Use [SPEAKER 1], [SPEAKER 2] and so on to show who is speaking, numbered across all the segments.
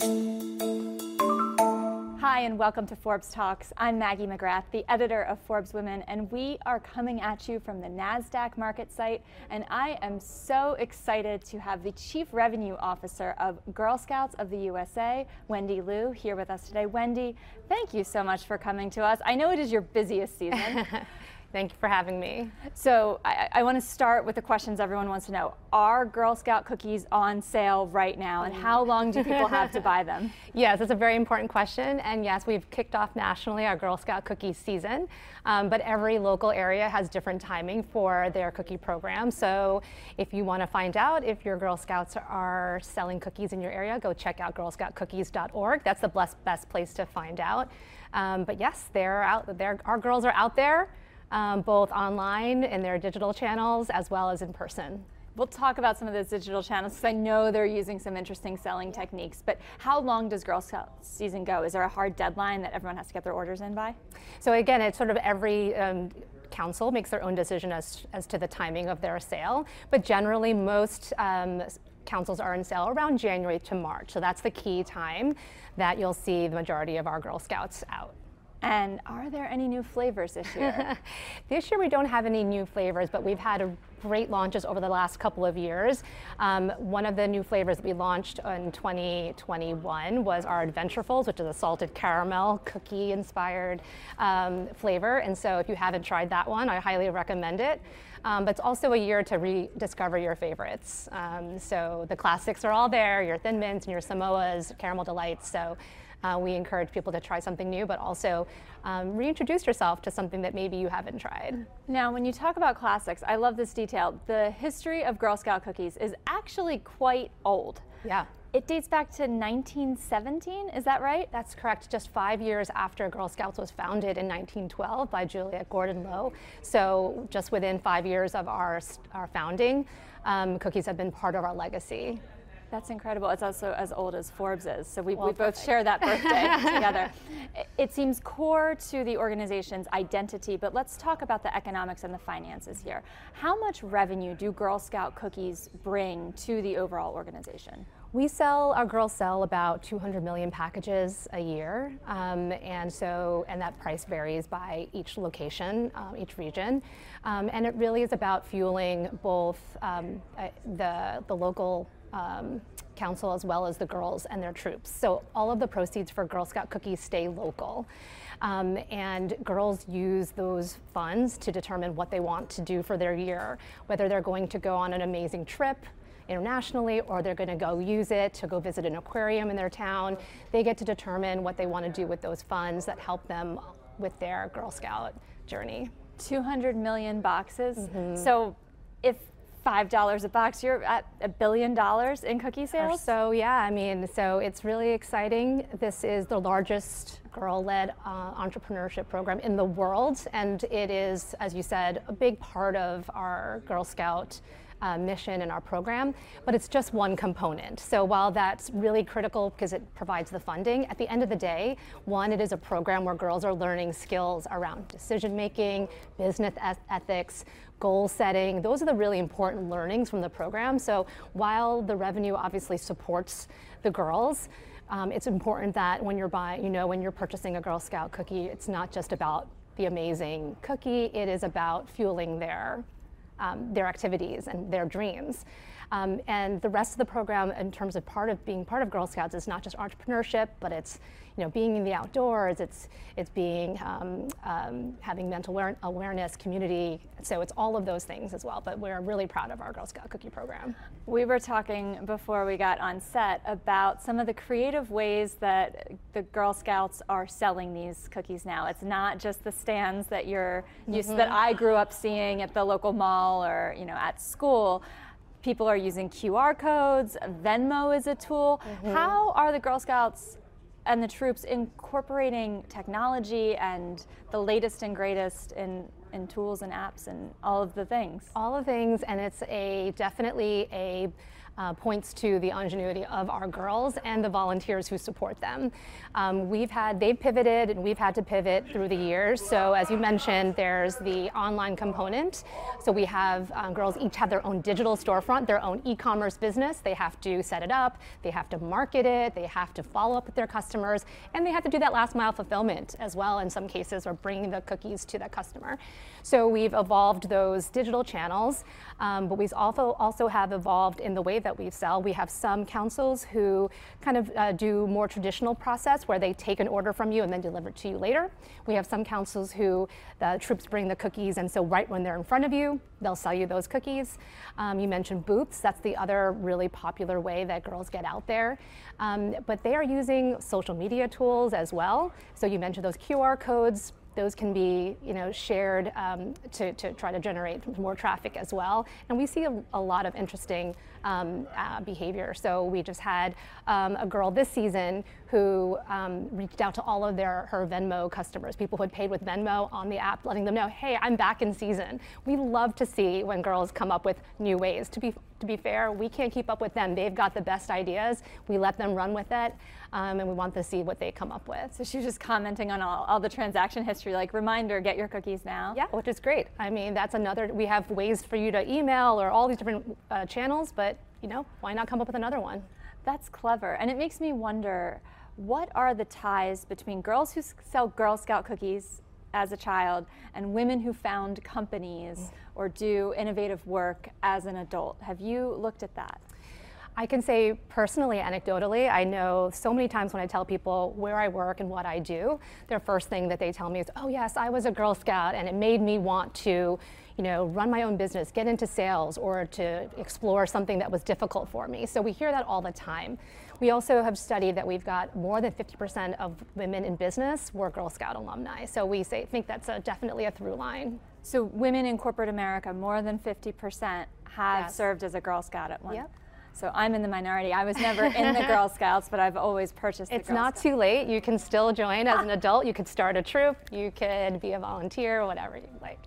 [SPEAKER 1] Hi, and welcome to Forbes Talks. I'm Maggie McGrath, the editor of ForbesWomen, and we are coming at you from the NASDAQ market site. And I am so excited to have the Chief Revenue Officer of Girl Scouts of the USA, Wendy Lou, here with us today. Wendy, thank you so much for coming to us. I know it is your busiest season.
[SPEAKER 2] Thank you for having me.
[SPEAKER 1] So I, I want to start with the questions everyone wants to know. Are Girl Scout cookies on sale right now and how long do people have to buy them?
[SPEAKER 2] Yes, that's a very important question. And yes, we've kicked off nationally our Girl Scout cookie season, um, but every local area has different timing for their cookie program. So if you want to find out if your Girl Scouts are selling cookies in your area, go check out girlscoutcookies.org. That's the best, best place to find out. Um, but yes, they're out, they're, our girls are out there um, both online in their digital channels as well as in person.
[SPEAKER 1] We'll talk about some of those digital channels because I know they're using some interesting selling techniques. But how long does Girl Scout season go? Is there a hard deadline that everyone has to get their orders in by?
[SPEAKER 2] So again, it's sort of every um, council makes their own decision as, as to the timing of their sale. But generally, most um, councils are in sale around January to March. So that's the key time that you'll see the majority of our Girl Scouts out.
[SPEAKER 1] And are there any new flavors this year?
[SPEAKER 2] this year we don't have any new flavors, but we've had great launches over the last couple of years. Um, one of the new flavors that we launched in 2021 was our Adventurefuls, which is a salted caramel cookie inspired um, flavor. And so if you haven't tried that one, I highly recommend it. Um, but it's also a year to rediscover your favorites. Um, so the classics are all there, your Thin Mints and your Samoas, Caramel Delights. So uh, we encourage people to try something new, but also um, reintroduce yourself to something that maybe you haven't tried.
[SPEAKER 1] Now, when you talk about classics, I love this detail. The history of Girl Scout cookies is actually quite old.
[SPEAKER 2] Yeah.
[SPEAKER 1] It dates back to 1917, is that right?
[SPEAKER 2] That's correct. Just five years after Girl Scouts was founded in 1912 by Juliette Gordon Low. So, just within five years of our, our founding, um, cookies have been part of our legacy.
[SPEAKER 1] That's incredible. It's also as old as Forbes is. So we, well, we both share that birthday together. It seems core to the organization's identity, but let's talk about the economics and the finances here. How much revenue do Girl Scout cookies bring to the overall organization?
[SPEAKER 2] We sell, our girls sell about 200 million packages a year. Um, and so, and that price varies by each location, um, each region. Um, and it really is about fueling both um, uh, the, the local um, council as well as the girls and their troops. So all of the proceeds for Girl Scout cookies stay local. Um, and girls use those funds to determine what they want to do for their year, whether they're going to go on an amazing trip internationally or they're going to go use it to go visit an aquarium in their town. They get to determine what they want to do with those funds that help them with their Girl Scout journey.
[SPEAKER 1] 200 million boxes. Mm -hmm. So if $5 a box, you're at a billion dollars in cookie sales? Or
[SPEAKER 2] so, yeah. I mean, so it's really exciting. This is the largest girl led uh, entrepreneurship program in the world. And it is, as you said, a big part of our Girl Scout uh, mission in our program, but it's just one component. So while that's really critical because it provides the funding, at the end of the day, one, it is a program where girls are learning skills around decision making, business ethics, goal setting. Those are the really important learnings from the program. So while the revenue obviously supports the girls, um, it's important that when you're buying, you know, when you're purchasing a Girl Scout cookie, it's not just about the amazing cookie, it is about fueling their um, their activities and their dreams. Um, and the rest of the program, in terms of part of being part of Girl Scouts, is not just entrepreneurship, but it's you know being in the outdoors. It's it's being um, um, having mental awareness, community. So it's all of those things as well. But we're really proud of our Girl Scout cookie program.
[SPEAKER 1] We were talking before we got on set about some of the creative ways that the Girl Scouts are selling these cookies now. It's not just the stands that you're mm -hmm. that I grew up seeing at the local mall or you know at school people are using QR codes, Venmo is a tool. Mm -hmm. How are the Girl Scouts and the troops incorporating technology and the latest and greatest in, in tools and apps and all of the things?
[SPEAKER 2] All the things, and it's a definitely a uh, points to the ingenuity of our girls and the volunteers who support them. Um, we've had, they've pivoted and we've had to pivot through the years. So as you mentioned, there's the online component. So we have um, girls each have their own digital storefront, their own e-commerce business. They have to set it up, they have to market it, they have to follow up with their customers, and they have to do that last mile fulfillment as well in some cases, or bringing the cookies to the customer. So we've evolved those digital channels, um, but we also also have evolved in the way that we sell. We have some councils who kind of uh, do more traditional process where they take an order from you and then deliver it to you later. We have some councils who the troops bring the cookies, and so right when they're in front of you, they'll sell you those cookies. Um, you mentioned booths. That's the other really popular way that girls get out there. Um, but they are using social media tools as well. So you mentioned those QR codes those can be you know, shared um, to, to try to generate more traffic as well. And we see a, a lot of interesting um, uh, behavior. So we just had um, a girl this season who um, reached out to all of their her Venmo customers, people who had paid with Venmo on the app, letting them know, hey, I'm back in season. We love to see when girls come up with new ways. To be to be fair, we can't keep up with them. They've got the best ideas. We let them run with it, um, and we want to see what they come up with.
[SPEAKER 1] So she was just commenting on all, all the transaction history, like reminder, get your cookies now.
[SPEAKER 2] Yeah, which is great. I mean, that's another. We have ways for you to email or all these different uh, channels, but you know, why not come up with another one?
[SPEAKER 1] That's clever. And it makes me wonder what are the ties between girls who sell Girl Scout cookies as a child and women who found companies mm. or do innovative work as an adult? Have you looked at that?
[SPEAKER 2] I can say personally, anecdotally, I know so many times when I tell people where I work and what I do, their first thing that they tell me is, oh, yes, I was a Girl Scout and it made me want to you know, run my own business, get into sales, or to explore something that was difficult for me. So we hear that all the time. We also have studied that we've got more than 50% of women in business were Girl Scout alumni. So we say, think that's a, definitely a through line.
[SPEAKER 1] So women in corporate America, more than 50% have yes. served as a Girl Scout at one.
[SPEAKER 2] Yep.
[SPEAKER 1] So I'm in the minority. I was never in the Girl Scouts, but I've always purchased.
[SPEAKER 2] It's not Scouts. too late. You can still join as an adult. You could start a troop. You could be a volunteer, whatever you like.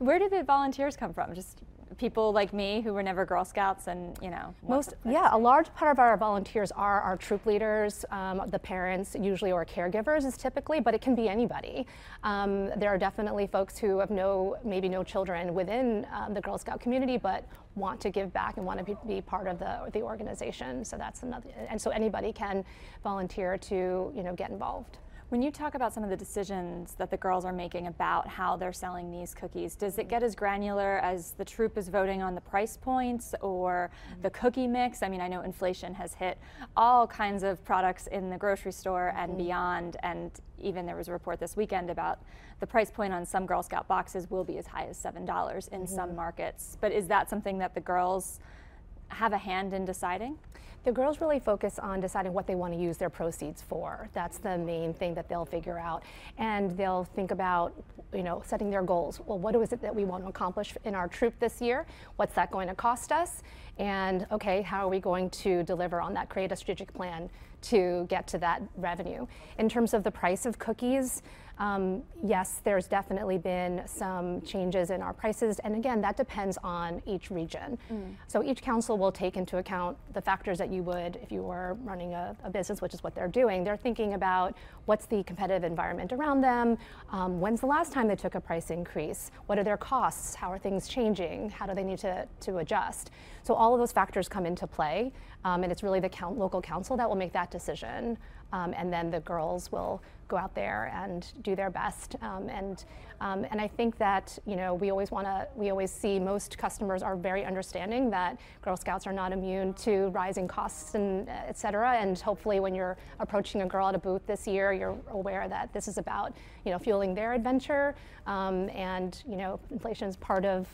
[SPEAKER 1] Where did the volunteers come from? Just people like me who were never Girl Scouts and you know
[SPEAKER 2] most yeah a large part of our volunteers are our troop leaders. Um, the parents usually or caregivers is typically but it can be anybody. Um, there are definitely folks who have no maybe no children within um, the Girl Scout community but want to give back and want to be, be, part of the the organization. So that's another and so anybody can volunteer to you know get involved
[SPEAKER 1] when you talk about some of the decisions that the girls are making about how they're selling these cookies, does it get as granular as the troop is voting on the price points or mm-hmm. the cookie mix? I mean, I know inflation has hit all kinds of products in the grocery store and mm-hmm. beyond, and even there was a report this weekend about the price point on some Girl Scout boxes will be as high as $7 in mm-hmm. some markets. But is that something that the girls have a hand in deciding?
[SPEAKER 2] The girls really focus on deciding what they want to use their proceeds for. That's the main thing that they'll figure out. And they'll think about, you know, setting their goals. Well, what is it that we want to accomplish in our troop this year? What's that going to cost us? And okay, how are we going to deliver on that? Create a strategic plan to get to that revenue. In terms of the price of cookies, um, yes, there's definitely been some changes in our prices, and again, that depends on each region. Mm. So each council will take into account the factors that you would if you were running a, a business, which is what they're doing. They're thinking about what's the competitive environment around them, um, when's the last time they took a price increase, what are their costs, how are things changing, how do they need to, to adjust. So all of those factors come into play, um, and it's really the count, local council that will make that decision, um, and then the girls will go out there and do their best. Um, and um, and I think that you know we always want to we always see most customers are very understanding that Girl Scouts are not immune to rising costs and et cetera. And hopefully, when you're approaching a girl at a booth this year, you're aware that this is about you know fueling their adventure. Um, and you know inflation is part of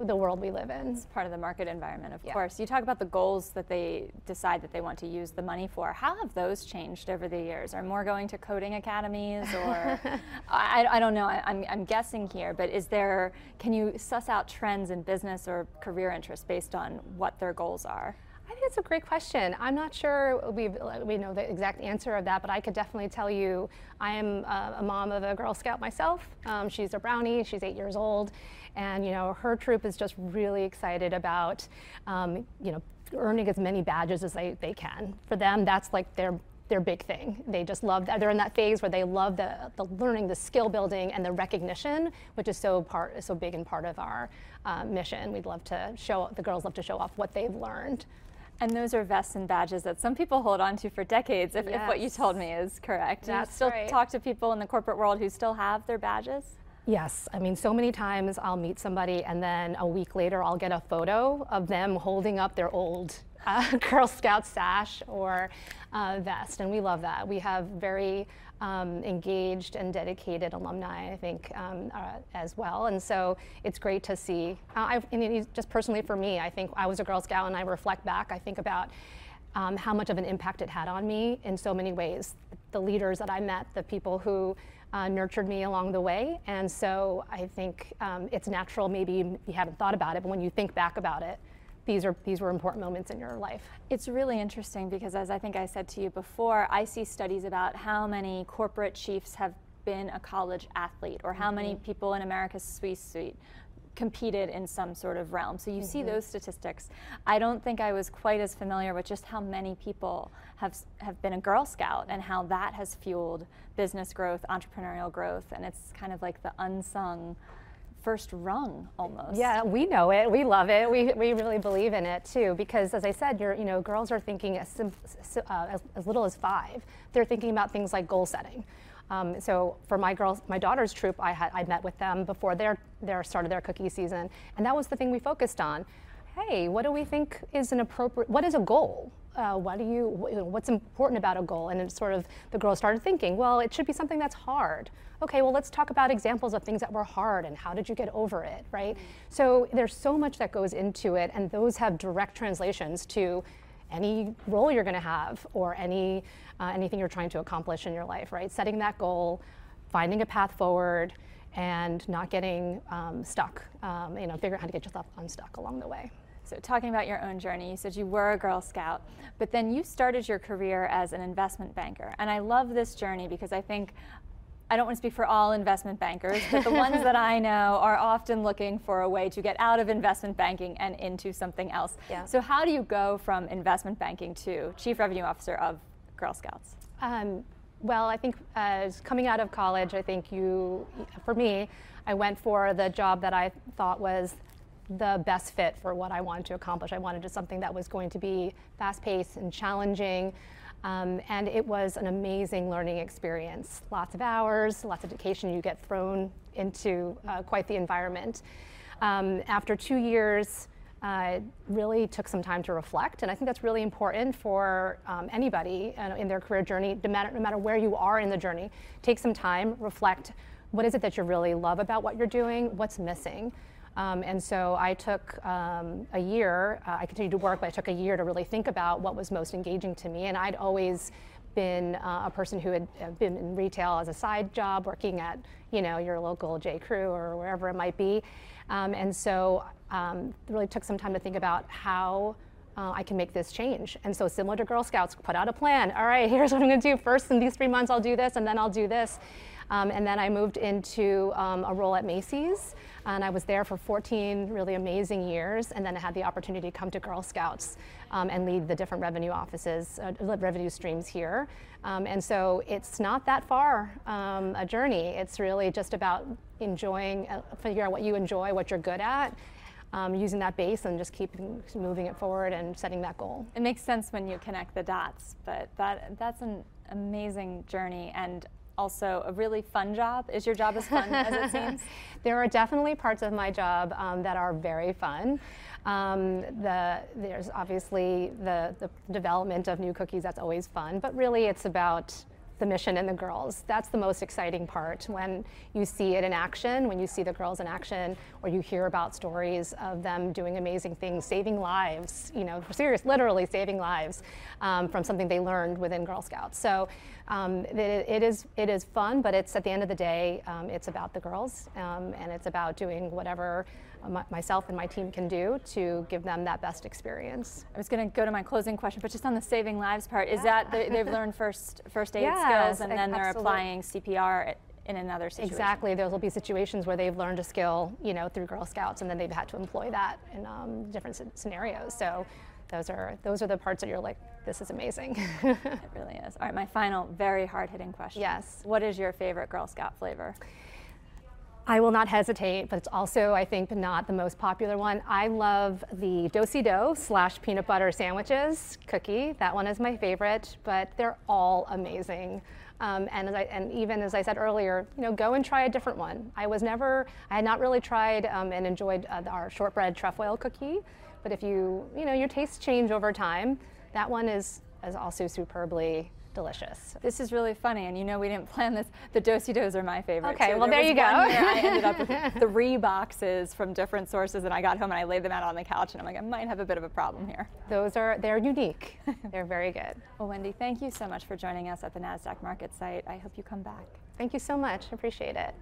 [SPEAKER 2] the world we live in.
[SPEAKER 1] It's part of the market environment, of yeah. course. You talk about the goals that they decide that they want to use the money for. How have those changed over the years? Are more going to coding academies or I, I, don't know, I, I'm, I'm guessing here, but is there, can you suss out trends in business or career interests based on what their goals are?
[SPEAKER 2] I think it's a great question. I'm not sure we we know the exact answer of that, but I could definitely tell you I am a, a mom of a Girl Scout myself. Um, she's a brownie. She's eight years old, and you know her troop is just really excited about um, you know earning as many badges as they, they can. For them, that's like their their big thing. They just love that. They're in that phase where they love the, the learning, the skill building, and the recognition, which is so part so big and part of our uh, mission. We'd love to show the girls love to show off what they've learned.
[SPEAKER 1] And those are vests and badges that some people hold on to for decades, if, yes. if what you told me is correct.
[SPEAKER 2] That's
[SPEAKER 1] you still
[SPEAKER 2] right.
[SPEAKER 1] talk to people in the corporate world who still have their badges?
[SPEAKER 2] Yes, I mean, so many times I'll meet somebody and then a week later I'll get a photo of them holding up their old uh, Girl Scout sash or uh, vest, and we love that. We have very um, engaged and dedicated alumni, I think, um, uh, as well. And so it's great to see. Uh, I, just personally for me, I think I was a Girl Scout and I reflect back, I think about um, how much of an impact it had on me in so many ways. The leaders that I met, the people who uh, nurtured me along the way. And so I think um, it's natural, maybe you haven't thought about it, but when you think back about it, these are these were important moments in your life.
[SPEAKER 1] It's really interesting because as I think I said to you before, I see studies about how many corporate chiefs have been a college athlete or how mm-hmm. many people in America's C-suite competed in some sort of realm. So you mm-hmm. see those statistics. I don't think I was quite as familiar with just how many people have have been a Girl Scout and how that has fueled business growth, entrepreneurial growth, and it's kind of like the unsung first rung almost.
[SPEAKER 2] Yeah, we know it. We love it. We, we really believe in it too because as I said, you're, you know, girls are thinking as, uh, as, as, little as five. They're thinking about things like goal setting. Um, so for my girls, my daughter's troop, I had I met with them before their their started their cookie season, and that was the thing we focused on. Hey, what do we think is an appropriate? What is a goal? uh, what do you, what's important about a goal? And it's sort of, the girls started thinking, well, it should be something that's hard. Okay, well, let's talk about examples of things that were hard and how did you get over it, right? Mm-hmm. So there's so much that goes into it, and those have direct translations to any role you're going to have or any uh, anything you're trying to accomplish in your life, right? Setting that goal, finding a path forward, and not getting um, stuck. Um, you know, figuring out how to get yourself unstuck along the way.
[SPEAKER 1] So, talking about your own journey, you said you were a Girl Scout, but then you started your career as an investment banker. And I love this journey because I think I don't want to speak for all investment bankers, but the ones that I know are often looking for a way to get out of investment banking and into something else. Yeah. So, how do you go from investment banking to Chief Revenue Officer of Girl Scouts? Um,
[SPEAKER 2] well, I think as coming out of college, I think you, for me, I went for the job that I thought was the best fit for what I wanted to accomplish. I wanted something that was going to be fast paced and challenging. Um, and it was an amazing learning experience. Lots of hours, lots of education. You get thrown into uh, quite the environment. Um, after two years, uh, really took some time to reflect, and I think that's really important for um, anybody uh, in their career journey, no matter, no matter where you are in the journey. Take some time, reflect. What is it that you really love about what you're doing? What's missing? Um, and so I took um, a year, uh, I continued to work, but I took a year to really think about what was most engaging to me. And I'd always been uh, a person who had uh, been in retail as a side job, working at, you know, your local J. Crew or wherever it might be. Um, and so um, really took some time to think about how uh, I can make this change. And so similar to Girl Scouts, put out a plan. All right, here's what I'm gonna do. First in these three months, I'll do this, and then I'll do this. Um, and then I moved into um, a role at Macy's, and I was there for 14 really amazing years. And then I had the opportunity to come to Girl Scouts um, and lead the different revenue offices, uh, revenue streams here. Um, and so it's not that far um, a journey. It's really just about enjoying, uh, out what you enjoy, what you're good at, um, using that base and just keep moving it forward and setting that goal.
[SPEAKER 1] It makes sense when you connect the dots, but that that's an amazing journey and also a really fun job. Is your job as fun as it seems?
[SPEAKER 2] There are definitely parts of my job um, that are very fun. Um, the, there's obviously the, the development of new cookies, that's always fun, but really it's about the mission and the girls. That's the most exciting part when you see it in action, when you see the girls in action, or you hear about stories of them doing amazing things, saving lives, you know, serious, literally saving lives um, from something they learned within Girl Scouts. So um, it, it, is, it is fun, but it's at the end of the day, um, it's about the girls um, and it's about doing whatever myself and my team can do to give them that best experience.
[SPEAKER 1] I was going to go to my closing question, but just on the saving lives part, is yeah. that they, have learned first first aid yes, skills and then they're applying CPR in another situation?
[SPEAKER 2] Exactly. There will be situations where they've learned a skill, you know, through Girl Scouts, and then they've had to employ that in um, different scenarios. So those are those are the parts that you're like, this is amazing.
[SPEAKER 1] it really is. All right, my final, very hard hitting question.
[SPEAKER 2] Yes.
[SPEAKER 1] What is your favorite Girl Scout flavor?
[SPEAKER 2] I will not hesitate, but it's also, I think, not the most popular one. I love the Do-si-do slash peanut butter sandwiches cookie. That one is my favorite, but they're all amazing. Um, and, I, and, even as I said earlier, you know, go and try a different one. I was never, I had not really tried um, and enjoyed uh, our shortbread trefoil cookie, but if you, you know, your tastes change over time, that one is, is also superbly delicious.
[SPEAKER 1] This is really funny, and you know we didn't plan this. The do-si-dos are my favorite.
[SPEAKER 2] Okay,
[SPEAKER 1] too.
[SPEAKER 2] well
[SPEAKER 1] there,
[SPEAKER 2] there you go.
[SPEAKER 1] I ended up with three boxes from different sources, and I got home and I laid them out on the couch, and I'm like, I might have a bit of a problem here.
[SPEAKER 2] Those are they're unique. they're very good.
[SPEAKER 1] Well, Wendy, thank you so much for joining us at the Nasdaq Market site. I hope you come back.
[SPEAKER 2] Thank you so much. Appreciate it.